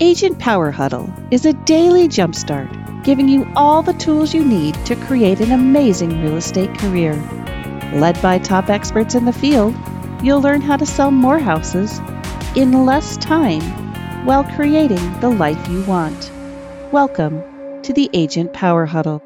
Agent Power Huddle is a daily jumpstart, giving you all the tools you need to create an amazing real estate career. Led by top experts in the field, you'll learn how to sell more houses in less time while creating the life you want. Welcome to the Agent Power Huddle.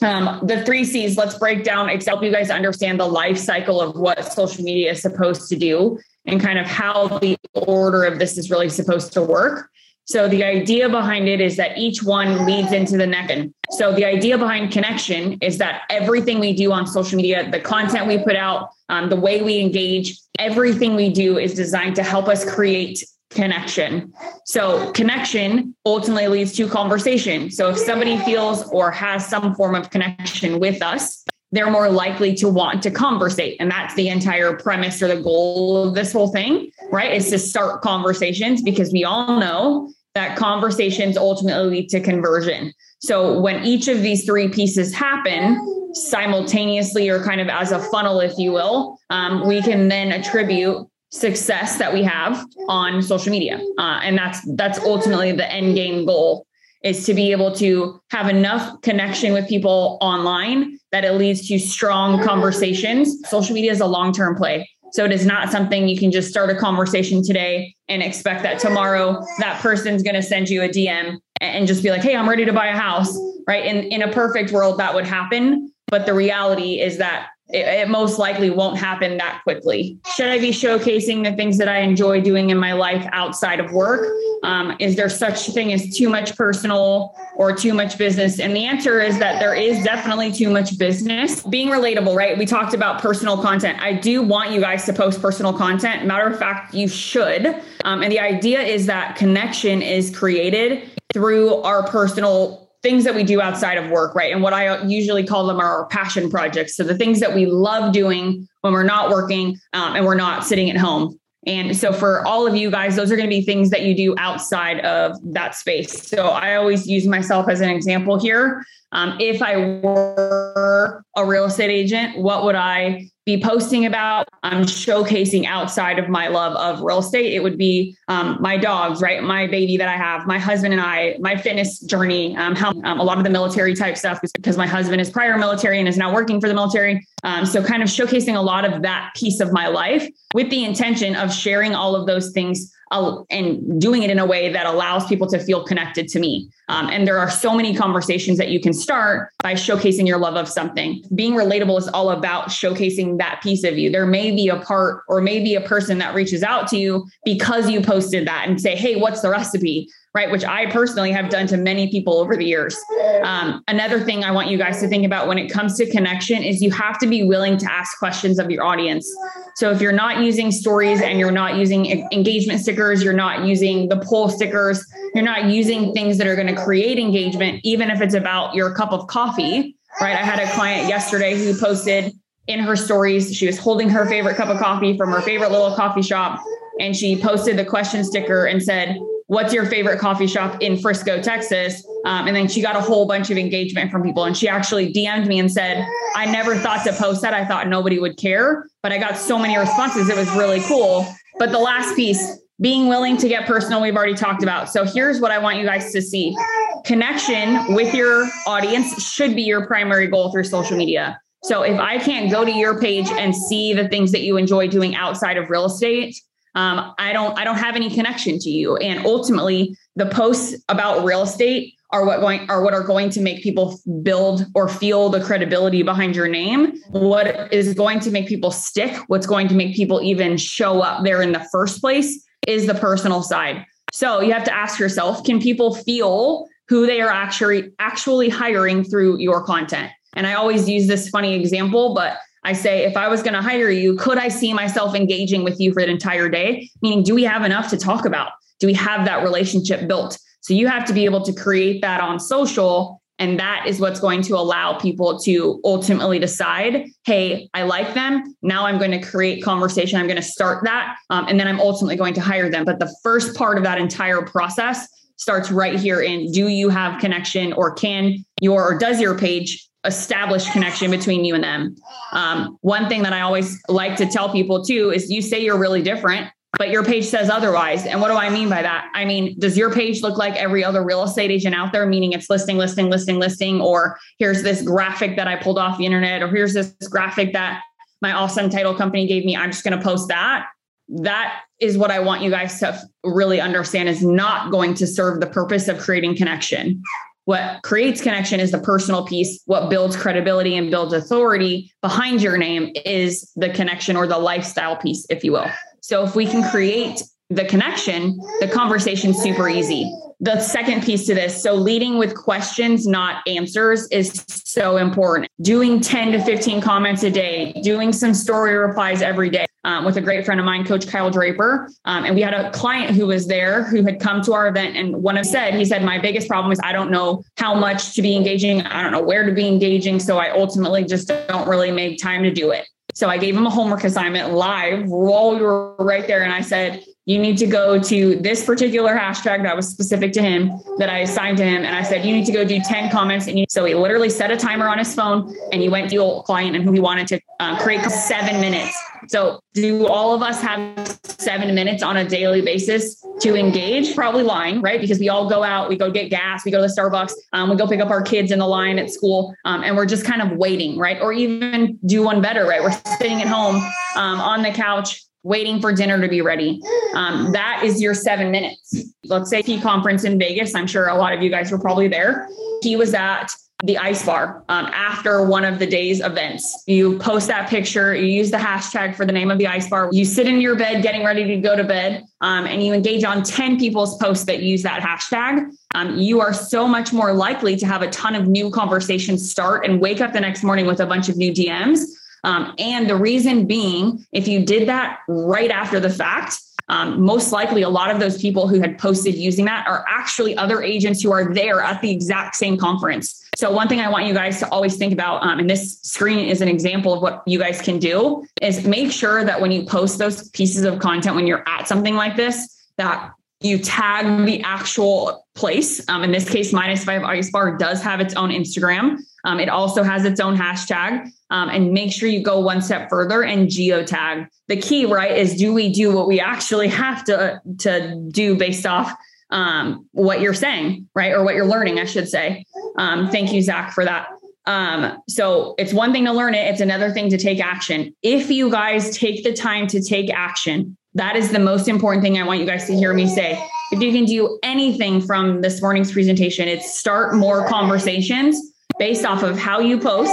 Um, the three C's, let's break down, it's help you guys understand the life cycle of what social media is supposed to do and kind of how the order of this is really supposed to work. So the idea behind it is that each one leads into the next. And so the idea behind connection is that everything we do on social media, the content we put out, um, the way we engage, everything we do is designed to help us create connection. So connection ultimately leads to conversation. So if somebody feels or has some form of connection with us, they're more likely to want to conversate. And that's the entire premise or the goal of this whole thing, right? Is to start conversations because we all know that conversations ultimately lead to conversion. So when each of these three pieces happen simultaneously or kind of as a funnel, if you will, um, we can then attribute success that we have on social media. Uh, and that's that's ultimately the end game goal is to be able to have enough connection with people online that it leads to strong conversations. Social media is a long term play. So it is not something you can just start a conversation today and expect that tomorrow that person's going to send you a DM and just be like, "Hey, I'm ready to buy a house." Right? In in a perfect world that would happen, but the reality is that it, it, most likely won't happen that quickly. Should I be showcasing the things that I enjoy doing in my life outside of work? Um, is there such thing as too much personal or too much business? And the answer is that there is definitely too much business. Being relatable, right? We talked about personal content. I do want you guys to post personal content. Matter of fact, you should. Um, and the idea is that connection is created through our personal things that we do outside of work, right? And what I usually call them are our passion projects. So the things that we love doing when we're not working um, and we're not sitting at home. And so for all of you guys, those are going to be things that you do outside of that space. So I always use myself as an example here. Um, if I were a real estate agent, what would I be posting about. I'm showcasing outside of my love of real estate. It would be um, my dogs, right? My baby that I have, my husband and I, my fitness journey, um, how, um, a lot of the military type stuff is because my husband is prior military and is now working for the military. Um, so kind of showcasing a lot of that piece of my life with the intention of sharing all of those things and doing it in a way that allows people to feel connected to me. Um, and there are so many conversations that you can start by showcasing your love of something. Being relatable is all about showcasing that piece of you. There may be a part or maybe a person that reaches out to you because you posted that and say, Hey, what's the recipe? Right? Which I personally have done to many people over the years. Um, another thing I want you guys to think about when it comes to connection is you have to be willing to ask questions of your audience. So if you're not using stories and you're not using engagement stickers, you're not using the poll stickers, you're not using things that are going to create engagement, even if it's about your cup of coffee, right? I had a client yesterday who posted in her stories, she was holding her favorite cup of coffee from her favorite little coffee shop. And she posted the question sticker and said, what's your favorite coffee shop in Frisco, Texas? Um, and then she got a whole bunch of engagement from people. And she actually DM'd me and said, I never thought to post that. I thought nobody would care, but I got so many responses. It was really cool. But the last piece, being willing to get personal, we've already talked about. So here's what I want you guys to see connection with your audience should be your primary goal through social media. So if I can't go to your page and see the things that you enjoy doing outside of real estate, um, I don't I don't have any connection to you. And ultimately, the posts about real estate are what going are what are going to make people build or feel the credibility behind your name. What is going to make people stick? What's going to make people even show up there in the first place is the personal side. So you have to ask yourself, can people feel who they are actually actually hiring through your content? And I always use this funny example, but I say, if I was going to hire you, could I see myself engaging with you for an entire day? Meaning, do we have enough to talk about? Do we have that relationship built? So you have to be able to create that on social. And that is what's going to allow people to ultimately decide, hey, I like them. Now I'm going to create conversation. I'm going to start that. Um, and then I'm ultimately going to hire them. But the first part of that entire process starts right here in do you have connection or can your or does your page established connection between you and them. Um, one thing that I always like to tell people too is you say you're really different. but your page says otherwise. And what do I mean by that? I mean, does your page look like every other real estate agent out there, meaning it's listing, listing, listing, listing, or here's this graphic that I pulled off the internet, or here's this graphic that my awesome title company gave me. I'm just going to post that. That is what I want you guys to really understand is not going to serve the purpose of creating connection. What creates connection is the personal piece. What builds credibility and builds authority behind your name is the connection or the lifestyle piece, if you will. So if we can create the connection, the conversation's super easy. The second piece to this, so leading with questions, not answers, is so important. Doing 10 to 15 comments a day, doing some story replies every day. Um, with a great friend of mine, Coach Kyle Draper. Um, and we had a client who was there who had come to our event. And one of said, he said, My biggest problem is I don't know how much to be engaging. I don't know where to be engaging. So I ultimately just don't really make time to do it. So I gave him a homework assignment live while we were right there. And I said, you need to go to this particular hashtag that was specific to him that I assigned to him. And I said, you need to go do 10 comments. And so he literally set a timer on his phone and he went to a client and who he wanted to uh, create seven minutes. So do all of us have seven minutes on a daily basis to engage? Probably lying, right? Because we all go out, we go get gas, we go to the Starbucks, um, we go pick up our kids in the line at school, um, and we're just kind of waiting, right? Or even do one better, right? We're sitting at home um, on the couch waiting for dinner to be ready. Um, that is your seven minutes. Let's say he conference in Vegas. I'm sure a lot of you guys were probably there. He was at the ice bar um, after one of the day's events. You post that picture, you use the hashtag for the name of the ice bar. You sit in your bed getting ready to go to bed, um, and you engage on 10 people's posts that use that hashtag. Um, you are so much more likely to have a ton of new conversations start and wake up the next morning with a bunch of new DMs. Um, and the reason being, if you did that right after the fact, um, most likely a lot of those people who had posted using that are actually other agents who are there at the exact same conference. So one thing I want you guys to always think about, um, and this screen is an example of what you guys can do, is make sure that when you post those pieces of content, when you're at something like this, that you tag the actual place. Um, in this case, minus five ice bar does have its own Instagram. Um, it also has its own hashtag. Um, and make sure you go one step further and geotag. The key, right, is do we do what we actually have to to do based off um, what you're saying, right, or what you're learning, I should say. Um, thank you, Zach, for that. Um, so it's one thing to learn it; it's another thing to take action. If you guys take the time to take action, that is the most important thing I want you guys to hear me say. If you can do anything from this morning's presentation, it's start more conversations based off of how you post,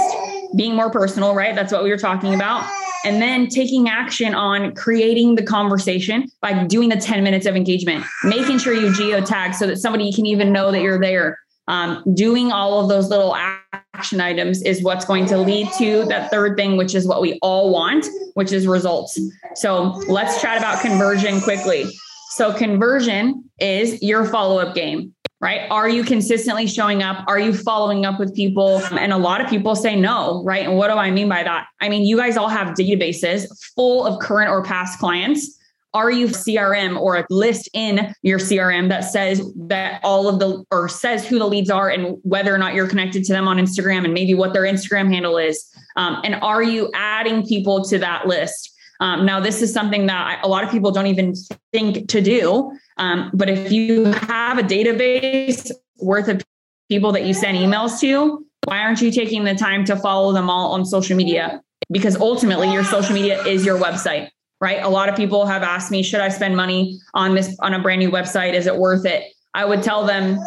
being more personal, right? That's what we were talking about. And then taking action on creating the conversation by doing the 10 minutes of engagement, making sure you geotag so that somebody can even know that you're there. Um, doing all of those little action items is what's going to lead to that third thing, which is what we all want, which is results. So let's chat about conversion quickly. So, conversion is your follow up game right? Are you consistently showing up? Are you following up with people? And a lot of people say no, right? And what do I mean by that? I mean, you guys all have databases full of current or past clients. Are you CRM or a list in your CRM that says that all of the or says who the leads are and whether or not you're connected to them on Instagram and maybe what their Instagram handle is? Um, and are you adding people to that list? Um, now, this is something that a lot of people don't even think to do. Um, but if you have a database worth of people that you send emails to, why aren't you taking the time to follow them all on social media? Because ultimately, your social media is your website, right? A lot of people have asked me, should I spend money on this on a brand new website? Is it worth it? I would tell them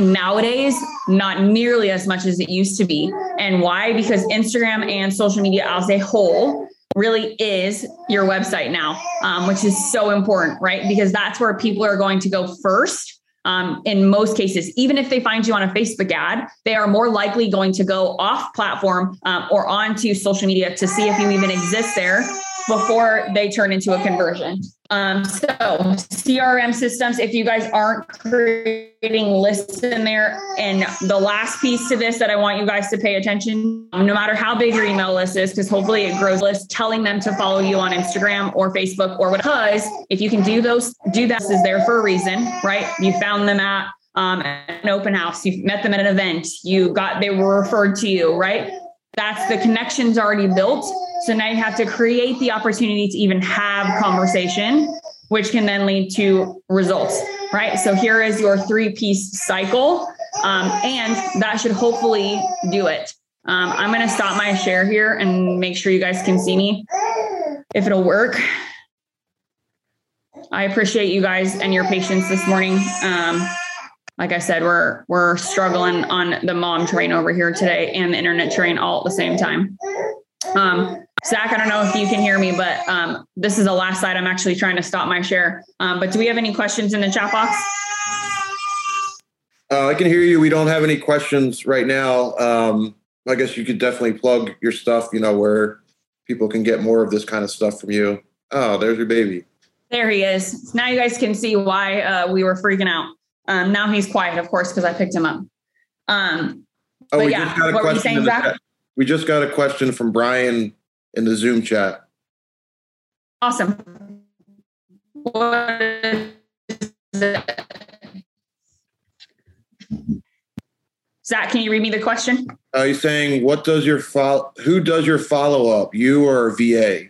nowadays not nearly as much as it used to be and why because instagram and social media as a whole really is your website now, um, which is so important, right? Because that's where people are going to go first. Um, in most cases, even if they find you on a Facebook ad, they are more likely going to go off platform um, or onto social media to see if you even exist there before they turn into a conversion. Um, so CRM systems, if you guys aren't creating lists in there, and the last piece to this that I want you guys to pay attention, no matter how big your email list is, because hopefully it grows list, telling them to follow you on Instagram or Facebook or what, because if you can do those, do that is there for a reason, right? You found them at um, an open house, you met them at an event, you got, they were referred to you, right? That's the connections already built so now you have to create the opportunity to even have conversation. which can then lead to results, right? So here is your three piece cycle. Um, and that should hopefully do it. Um, I'm going to stop my share here and make sure you guys can see me if it'll work. I appreciate you guys and your patience this morning. Um, like I said, we're we're struggling on the mom train over here today and the internet train all at the same time. Um, Zach, I don't know if you can hear me, but um, this is the last slide. I'm actually trying to stop my share. Um, but do we have any questions in the chat box? Uh, I can hear you. We don't have any questions right now. Um, I guess you could definitely plug your stuff, you know, where people can get more of this kind of stuff from you. Oh, there's your baby. There he is. Now you guys can see why uh, we were freaking out. Um, now he's quiet, of course, because I picked him up. Um, oh, we yeah, just got a question. Saying, Zach? We just got a question from Brian in the Zoom chat. Awesome. Zach, can you read me the question? Uh, he's saying, "What does your follow? Who does your follow up? You or VA?"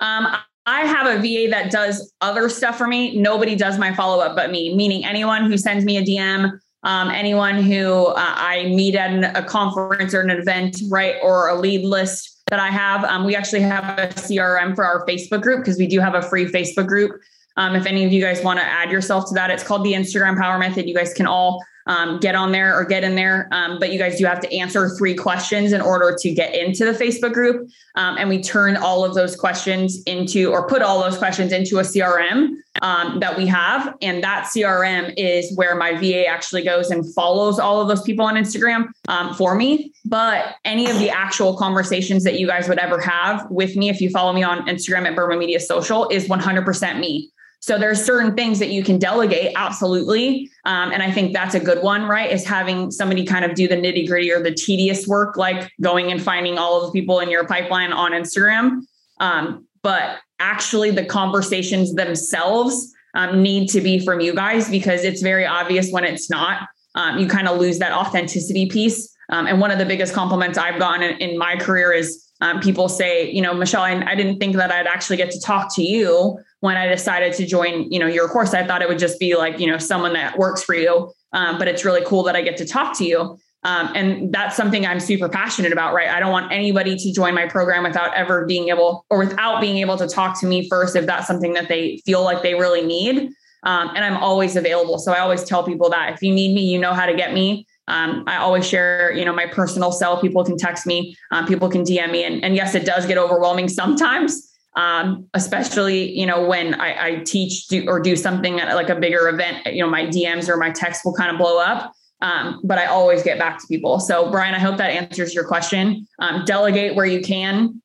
Um, I have a VA that does other stuff for me. Nobody does my follow up but me. Meaning anyone who sends me a DM, um, anyone who uh, I meet at an, a conference or an event, right, or a lead list that I have. Um, we actually have a CRM for our Facebook group because we do have a free Facebook group. Um, if any of you guys want to add yourself to that, it's called the Instagram Power Method. You guys can all um, get on there or get in there. Um, but you guys do have to answer three questions in order to get into the Facebook group. Um, and we turn all of those questions into, or put all those questions into a CRM um, that we have. And that CRM is where my VA actually goes and follows all of those people on Instagram um, for me. But any of the actual conversations that you guys would ever have with me, if you follow me on Instagram at Burma Media Social, is 100% me. So there's certain things that you can delegate, absolutely. Um, and I think that's a good one, right? Is having somebody kind of do the nitty gritty or the tedious work, like going and finding all of the people in your pipeline on Instagram. Um, but actually, the conversations themselves um, need to be from you guys because it's very obvious when it's not. Um, you kind of lose that authenticity piece. Um, and one of the biggest compliments I've gotten in, in my career is um, people say, you know, Michelle, I, I, didn't think that I'd actually get to talk to you when I decided to join, you know, your course. I thought it would just be like, you know, someone that works for you. Um, but it's really cool that I get to talk to you. Um, and that's something I'm super passionate about, right? I don't want anybody to join my program without ever being able or without being able to talk to me first if that's something that they feel like they really need. Um, and I'm always available. So I always tell people that if you need me, you know how to get me. Um, I always share, you know, my personal cell. People can text me, um, people can DM me, and, and yes, it does get overwhelming sometimes. Um, especially you know when I, I teach do, or do something at like a bigger event, you know, my DMs or my text will kind of blow up. Um, but I always get back to people. So Brian, I hope that answers your question. Um, delegate where you can,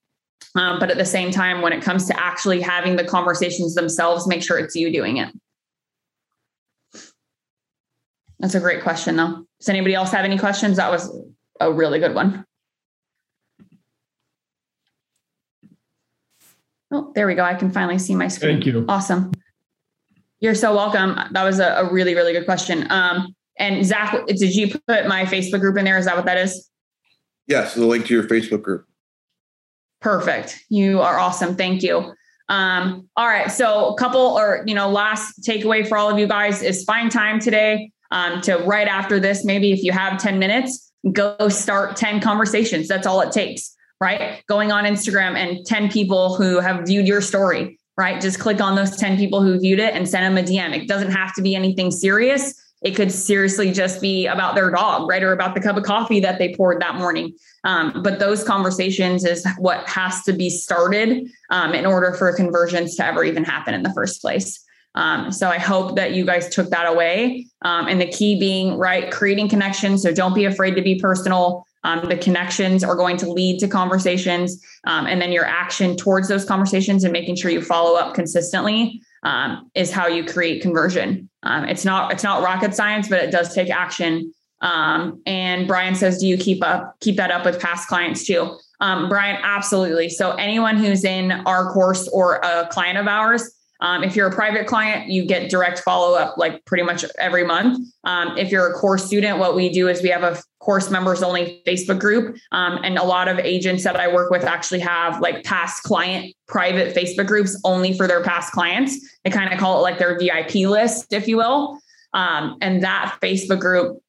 um, but at the same time, when it comes to actually having the conversations themselves, make sure it's you doing it. That's a great question, though. Does anybody else have any questions? That was a really good one. Oh, there we go. I can finally see my screen. Thank you. Awesome. You're so welcome. That was a, a really, really good question. Um, and Zach, did you put my Facebook group in there? Is that what that is? Yes, the link to your Facebook group. Perfect. You are awesome. Thank you. Um, all right. So, a couple or, you know, last takeaway for all of you guys is find time today um, to right after this, maybe if you have 10 minutes, go start 10 conversations. That's all it takes, right? Going on Instagram and 10 people who have viewed your story, right? Just click on those 10 people who viewed it and send them a DM. It doesn't have to be anything serious. It could seriously just be about their dog, right? Or about the cup of coffee that they poured that morning. Um, but those conversations is what has to be started um, in order for conversions to ever even happen in the first place. Um, so I hope that you guys took that away. Um, and the key being, right, creating connections. So don't be afraid to be personal. Um, the connections are going to lead to conversations. Um, and then your action towards those conversations and making sure you follow up consistently um, is how you create conversion. Um, it's not it's not rocket science, but it does take action. and Brian says, do you keep up keep that up with past clients too? Brian, absolutely. So anyone who's in our course or a client of ours, Um, if you're a private client, you get direct follow up like pretty much every month. Um, if you're a course student, what we do is we have a course members only Facebook group. Um, and a lot of agents that I work with actually have like past client private Facebook groups only for their past clients. They kind of call it like their VIP list, if you will. Um, and that Facebook group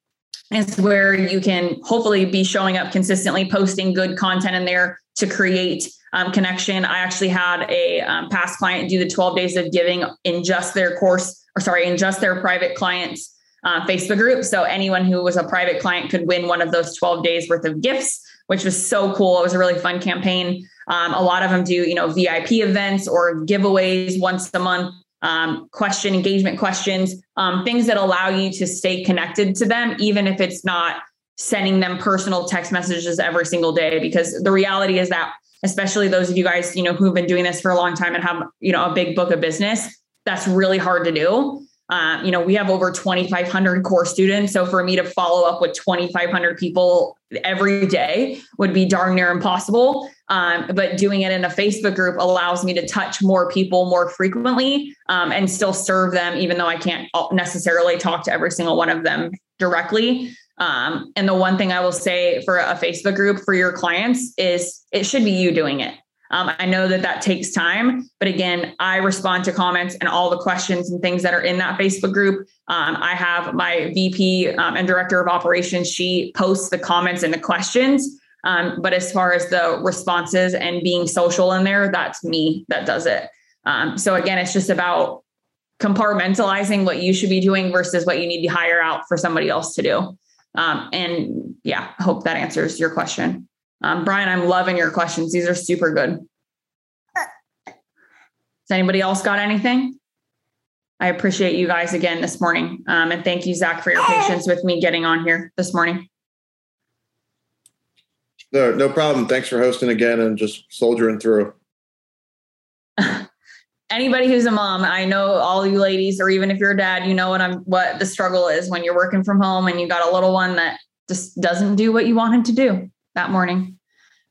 is where you can hopefully be showing up consistently, posting good content in there to create um, connection. I actually had a um, past client do the 12 days of giving in just their course, or sorry, in just their private clients uh, Facebook group. So anyone who was a private client could win one of those 12 days worth of gifts, which was so cool. It was a really fun campaign. Um, a lot of them do, you know, VIP events or giveaways once a month. Um, question engagement questions, um, things that allow you to stay connected to them, even if it's not sending them personal text messages every single day. Because the reality is that especially those of you guys, you know, who've been doing this for a long time and have, you know, a big book of business, that's really hard to do. Uh, you know, we have over 2,500 core students. So for me to follow up with 2,500 people every day would be darn near impossible. Um, but doing it in a Facebook group allows me to touch more people more frequently um, and still serve them, even though I can't necessarily talk to every single one of them directly. Um, and the one thing I will say for a Facebook group for your clients is it should be you doing it. Um, I know that that takes time, but again, I respond to comments and all the questions and things that are in that Facebook group. Um, I have my VP um, and director of operations. She posts the comments and the questions. Um, but as far as the responses and being social in there, that's me that does it. Um, so again, it's just about compartmentalizing what you should be doing versus what you need to hire out for somebody else to do. Um, and yeah, I hope that answers your question. Um, Brian, I'm loving your questions. These are super good. Has anybody else got anything? I appreciate you guys again this morning. Um, and thank you, Zach, for your patience with me getting on here this morning. No, no problem. Thanks for hosting again and just soldiering through. Anybody who's a mom, I know all you ladies, or even if you're a dad, you know what I'm what the struggle is when you're working from home and you got a little one that just doesn't do what you want him to do that morning.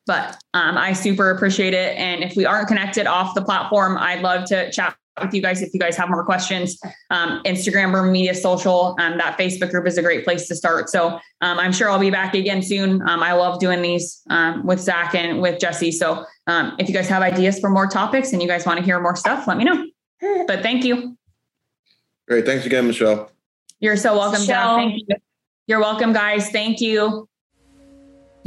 But um, I super appreciate it. And if we aren't connected off the platform, I'd love to chat with you guys if you guys have more questions. Um, Instagram or Media Social, um, that Facebook group is a great place to start. So um, I'm sure I'll be back again soon. Um, I love doing these um, with Zach and with Jesse. So um, if you guys have ideas for more topics and you guys want to hear more stuff, let me know. But thank you. Great. Thanks again, Michelle. You're so welcome, Zach. Thank you. You're welcome, guys. Thank you.